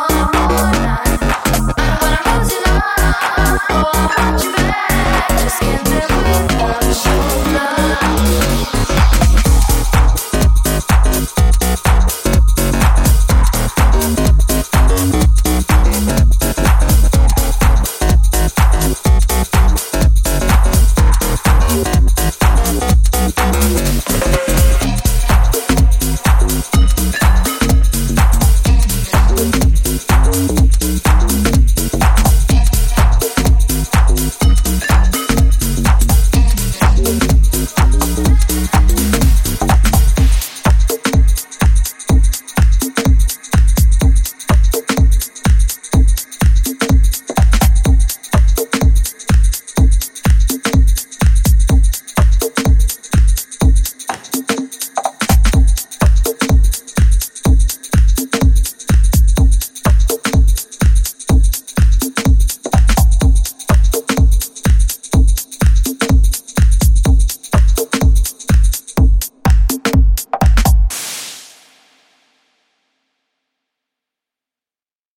Oh.